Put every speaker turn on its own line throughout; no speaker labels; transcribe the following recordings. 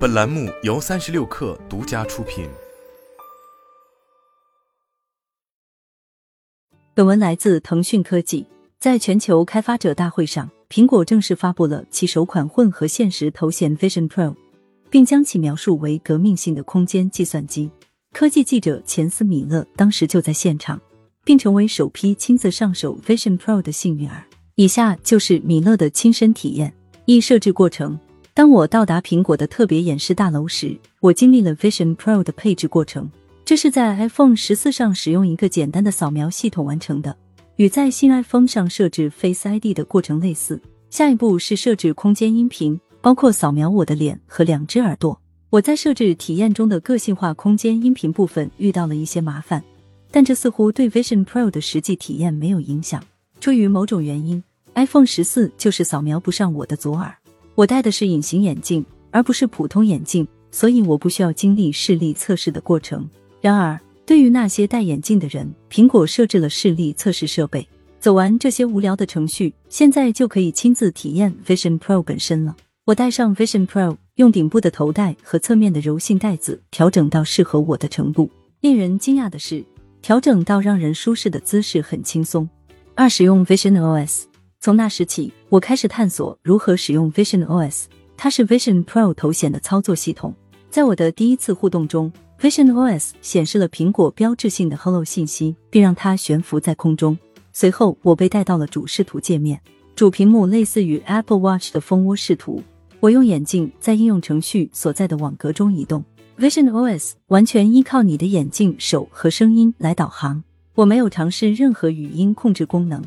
本栏目由三十六氪独家出品。
本文来自腾讯科技。在全球开发者大会上，苹果正式发布了其首款混合现实头显 Vision Pro，并将其描述为革命性的空间计算机。科技记者钱斯米勒当时就在现场，并成为首批亲自上手 Vision Pro 的幸运儿。以下就是米勒的亲身体验：一、设置过程。当我到达苹果的特别演示大楼时，我经历了 Vision Pro 的配置过程。这是在 iPhone 十四上使用一个简单的扫描系统完成的，与在新 iPhone 上设置 Face ID 的过程类似。下一步是设置空间音频，包括扫描我的脸和两只耳朵。我在设置体验中的个性化空间音频部分遇到了一些麻烦，但这似乎对 Vision Pro 的实际体验没有影响。出于某种原因，iPhone 十四就是扫描不上我的左耳。我戴的是隐形眼镜，而不是普通眼镜，所以我不需要经历视力测试的过程。然而，对于那些戴眼镜的人，苹果设置了视力测试设备。走完这些无聊的程序，现在就可以亲自体验 Vision Pro 本身了。我戴上 Vision Pro，用顶部的头戴和侧面的柔性带子调整到适合我的程度。令人惊讶的是，调整到让人舒适的姿势很轻松。二、使用 Vision OS。从那时起，我开始探索如何使用 Vision OS。它是 Vision Pro 头显的操作系统。在我的第一次互动中，Vision OS 显示了苹果标志性的 Hello 信息，并让它悬浮在空中。随后，我被带到了主视图界面。主屏幕类似于 Apple Watch 的蜂窝视图。我用眼镜在应用程序所在的网格中移动。Vision OS 完全依靠你的眼镜、手和声音来导航。我没有尝试任何语音控制功能。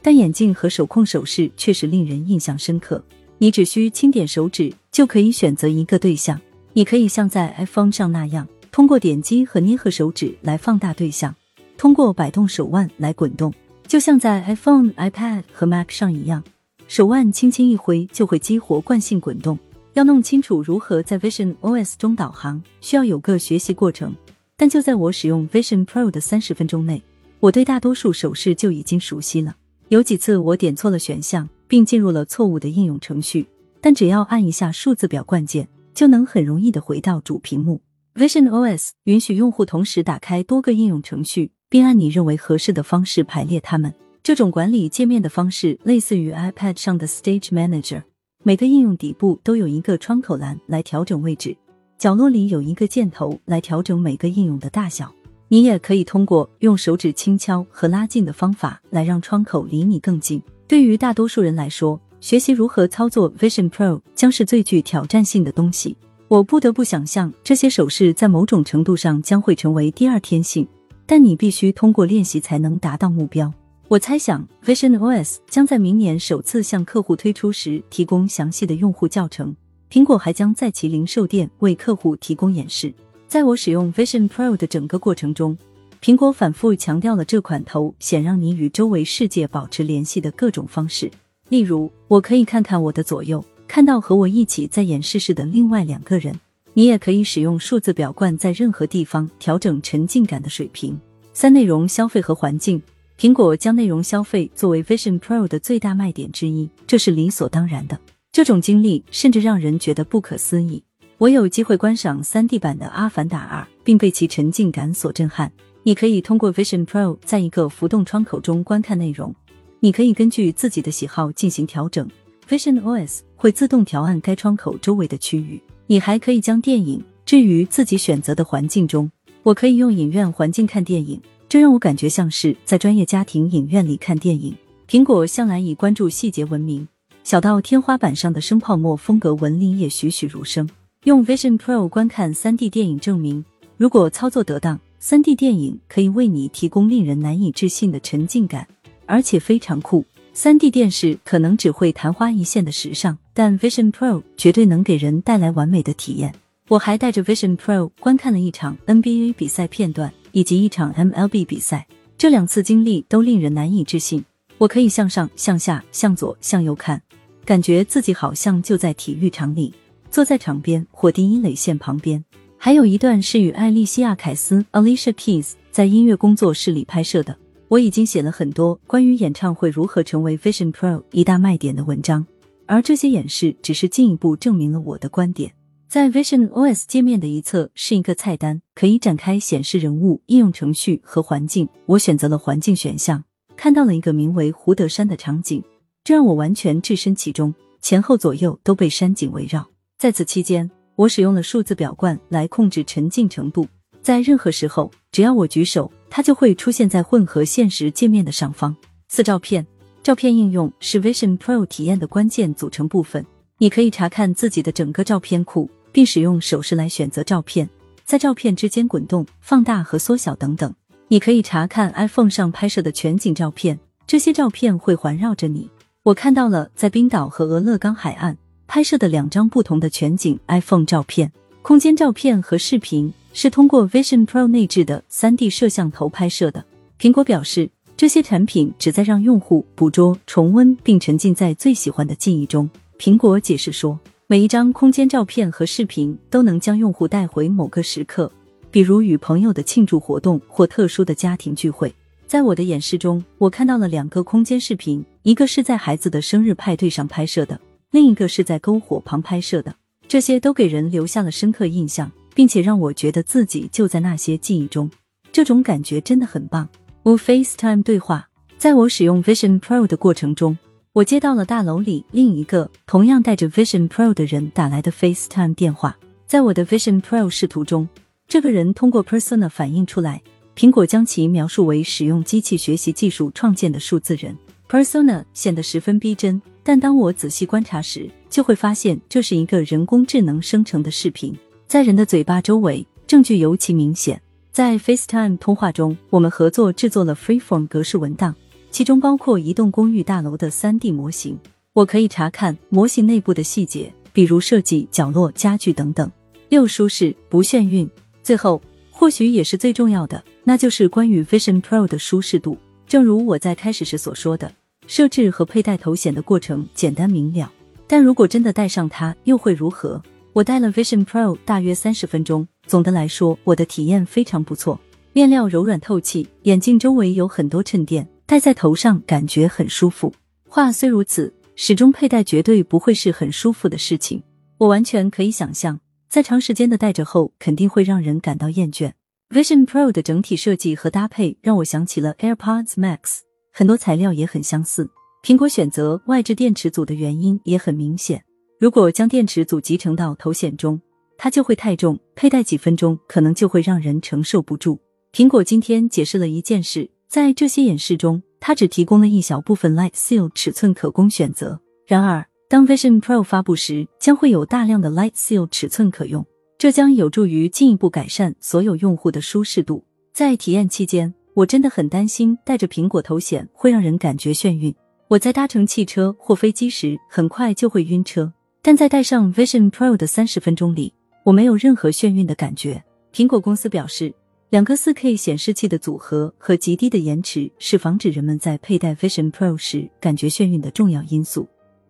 但眼镜和手控手势确实令人印象深刻。你只需轻点手指就可以选择一个对象。你可以像在 iPhone 上那样，通过点击和捏合手指来放大对象，通过摆动手腕来滚动，就像在 iPhone、iPad 和 Mac 上一样，手腕轻轻一挥就会激活惯性滚动。要弄清楚如何在 Vision OS 中导航，需要有个学习过程。但就在我使用 Vision Pro 的三十分钟内，我对大多数手势就已经熟悉了。有几次我点错了选项，并进入了错误的应用程序，但只要按一下数字表冠键，就能很容易的回到主屏幕。Vision OS 允许用户同时打开多个应用程序，并按你认为合适的方式排列它们。这种管理界面的方式类似于 iPad 上的 Stage Manager。每个应用底部都有一个窗口栏来调整位置，角落里有一个箭头来调整每个应用的大小。你也可以通过用手指轻敲和拉近的方法来让窗口离你更近。对于大多数人来说，学习如何操作 Vision Pro 将是最具挑战性的东西。我不得不想象，这些手势在某种程度上将会成为第二天性，但你必须通过练习才能达到目标。我猜想，Vision OS 将在明年首次向客户推出时提供详细的用户教程。苹果还将在其零售店为客户提供演示。在我使用 Vision Pro 的整个过程中，苹果反复强调了这款头显让你与周围世界保持联系的各种方式。例如，我可以看看我的左右，看到和我一起在演示室的另外两个人。你也可以使用数字表冠在任何地方调整沉浸感的水平。三、内容消费和环境。苹果将内容消费作为 Vision Pro 的最大卖点之一，这是理所当然的。这种经历甚至让人觉得不可思议。我有机会观赏 3D 版的《阿凡达二》，并被其沉浸感所震撼。你可以通过 Vision Pro 在一个浮动窗口中观看内容。你可以根据自己的喜好进行调整，Vision OS 会自动调暗该窗口周围的区域。你还可以将电影置于自己选择的环境中。我可以用影院环境看电影，这让我感觉像是在专业家庭影院里看电影。苹果向来以关注细节闻名，小到天花板上的生泡沫风格纹理也栩栩如生。用 Vision Pro 观看 3D 电影，证明如果操作得当，3D 电影可以为你提供令人难以置信的沉浸感，而且非常酷。3D 电视可能只会昙花一现的时尚，但 Vision Pro 绝对能给人带来完美的体验。我还带着 Vision Pro 观看了一场 NBA 比赛片段以及一场 MLB 比赛，这两次经历都令人难以置信。我可以向上、向下、向左、向右看，感觉自己好像就在体育场里。坐在场边或第一垒线旁边，还有一段是与艾丽西亚·凯斯 （Alicia Keys） 在音乐工作室里拍摄的。我已经写了很多关于演唱会如何成为 Vision Pro 一大卖点的文章，而这些演示只是进一步证明了我的观点。在 Vision OS 界面的一侧是一个菜单，可以展开显示人物、应用程序和环境。我选择了环境选项，看到了一个名为胡德山的场景，这让我完全置身其中，前后左右都被山景围绕。在此期间，我使用了数字表冠来控制沉浸程度，在任何时候，只要我举手，它就会出现在混合现实界面的上方。四照片。照片应用是 Vision Pro 体验的关键组成部分。你可以查看自己的整个照片库，并使用手势来选择照片，在照片之间滚动、放大和缩小等等。你可以查看 iPhone 上拍摄的全景照片，这些照片会环绕着你。我看到了在冰岛和俄勒冈海岸拍摄的两张不同的全景 iPhone 照片。空间照片和视频是通过 Vision Pro 内置的 3D 摄像头拍摄的。苹果表示。这些产品旨在让用户捕捉、重温并沉浸在最喜欢的记忆中。苹果解释说，每一张空间照片和视频都能将用户带回某个时刻，比如与朋友的庆祝活动或特殊的家庭聚会。在我的演示中，我看到了两个空间视频，一个是在孩子的生日派对上拍摄的，另一个是在篝火旁拍摄的。这些都给人留下了深刻印象，并且让我觉得自己就在那些记忆中。这种感觉真的很棒。无 FaceTime 对话，在我使用 Vision Pro 的过程中，我接到了大楼里另一个同样带着 Vision Pro 的人打来的 FaceTime 电话。在我的 Vision Pro 视图中，这个人通过 Persona 反映出来，苹果将其描述为使用机器学习技术创建的数字人。Persona 显得十分逼真，但当我仔细观察时，就会发现这是一个人工智能生成的视频，在人的嘴巴周围，证据尤其明显。在 FaceTime 通话中，我们合作制作了 Freeform 格式文档，其中包括一栋公寓大楼的 3D 模型。我可以查看模型内部的细节，比如设计、角落、家具等等。六、舒适不眩晕。最后，或许也是最重要的，那就是关于 Vision Pro 的舒适度。正如我在开始时所说的，设置和佩戴头显的过程简单明了，但如果真的戴上它，又会如何？我戴了 Vision Pro 大约三十分钟，总的来说，我的体验非常不错。面料柔软透气，眼镜周围有很多衬垫，戴在头上感觉很舒服。话虽如此，始终佩戴绝对不会是很舒服的事情。我完全可以想象，在长时间的戴着后，肯定会让人感到厌倦。Vision Pro 的整体设计和搭配让我想起了 AirPods Max，很多材料也很相似。苹果选择外置电池组的原因也很明显。如果将电池组集成到头显中，它就会太重，佩戴几分钟可能就会让人承受不住。苹果今天解释了一件事，在这些演示中，它只提供了一小部分 Light Seal 尺寸可供选择。然而，当 Vision Pro 发布时，将会有大量的 Light Seal 尺寸可用，这将有助于进一步改善所有用户的舒适度。在体验期间，我真的很担心戴着苹果头显会让人感觉眩晕。我在搭乘汽车或飞机时，很快就会晕车。但在戴上 Vision Pro 的三十分钟里，我没有任何眩晕的感觉。苹果公司表示，两个 4K 显示器的组合和极低的延迟是防止人们在佩戴 Vision Pro 时感觉眩晕的重要因素。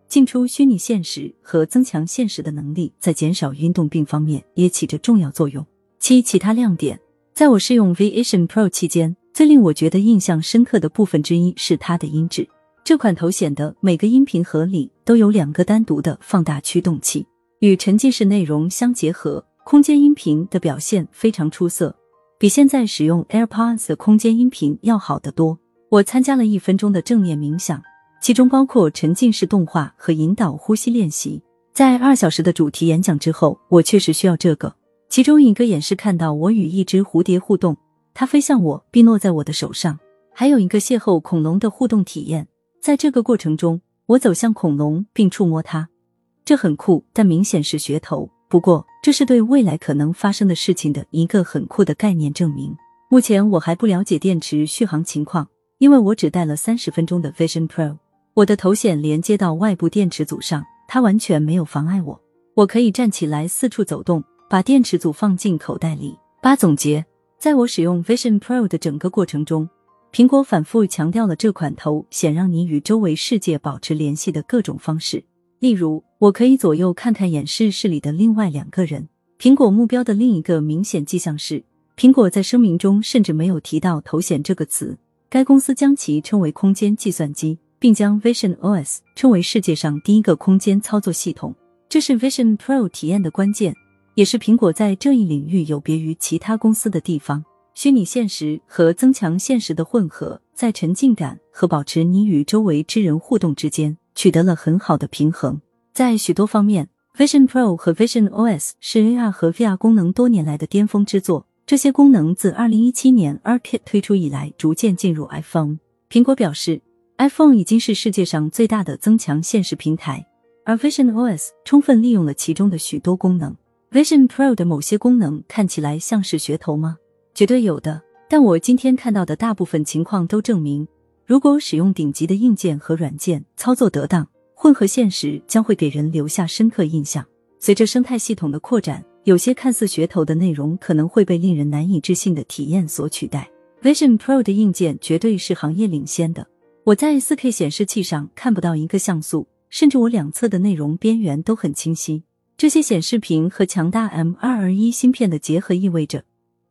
进出虚拟现实和增强现实的能力在减少运动病方面也起着重要作用。七其他亮点，在我试用 Vision Pro 期间，最令我觉得印象深刻的部分之一是它的音质。这款头显的每个音频盒里都有两个单独的放大驱动器，与沉浸式内容相结合，空间音频的表现非常出色，比现在使用 AirPods 的空间音频要好得多。我参加了一分钟的正念冥想，其中包括沉浸式动画和引导呼吸练习。在二小时的主题演讲之后，我确实需要这个。其中一个演示看到我与一只蝴蝶互动，它飞向我并落在我的手上，还有一个邂逅恐龙的互动体验。在这个过程中，我走向恐龙并触摸它，这很酷，但明显是噱头。不过，这是对未来可能发生的事情的一个很酷的概念证明。目前我还不了解电池续航情况，因为我只带了三十分钟的 Vision Pro。我的头显连接到外部电池组上，它完全没有妨碍我。我可以站起来四处走动，把电池组放进口袋里。八总结，在我使用 Vision Pro 的整个过程中。苹果反复强调了这款头显让你与周围世界保持联系的各种方式，例如，我可以左右看看演示室里的另外两个人。苹果目标的另一个明显迹象是，苹果在声明中甚至没有提到“头显”这个词。该公司将其称为空间计算机，并将 Vision OS 称为世界上第一个空间操作系统。这是 Vision Pro 体验的关键。也是苹果在这一领域有别于其他公司的地方。虚拟现实和增强现实的混合，在沉浸感和保持你与周围之人互动之间取得了很好的平衡。在许多方面，Vision Pro 和 Vision OS 是 AR 和 VR 功能多年来的巅峰之作。这些功能自二零一七年 ARKit 推出以来，逐渐进入 iPhone。苹果表示，iPhone 已经是世界上最大的增强现实平台，而 Vision OS 充分利用了其中的许多功能。Vision Pro 的某些功能看起来像是噱头吗？绝对有的，但我今天看到的大部分情况都证明，如果使用顶级的硬件和软件，操作得当，混合现实将会给人留下深刻印象。随着生态系统的扩展，有些看似噱头的内容可能会被令人难以置信的体验所取代。Vision Pro 的硬件绝对是行业领先的。我在 4K 显示器上看不到一个像素，甚至我两侧的内容边缘都很清晰。这些显示屏和强大 M221 芯片的结合意味着。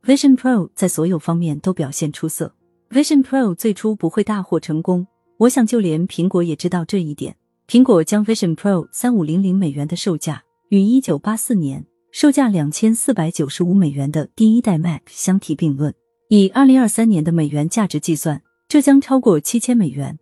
Vision Pro 在所有方面都表现出色。Vision Pro 最初不会大获成功，我想就连苹果也知道这一点。苹果将 Vision Pro 三五零零美元的售价与一九八四年售价两千四百九十五美元的第一代 Mac 相提并论，以二零二三年的美元价值计算，这将超过七千美元。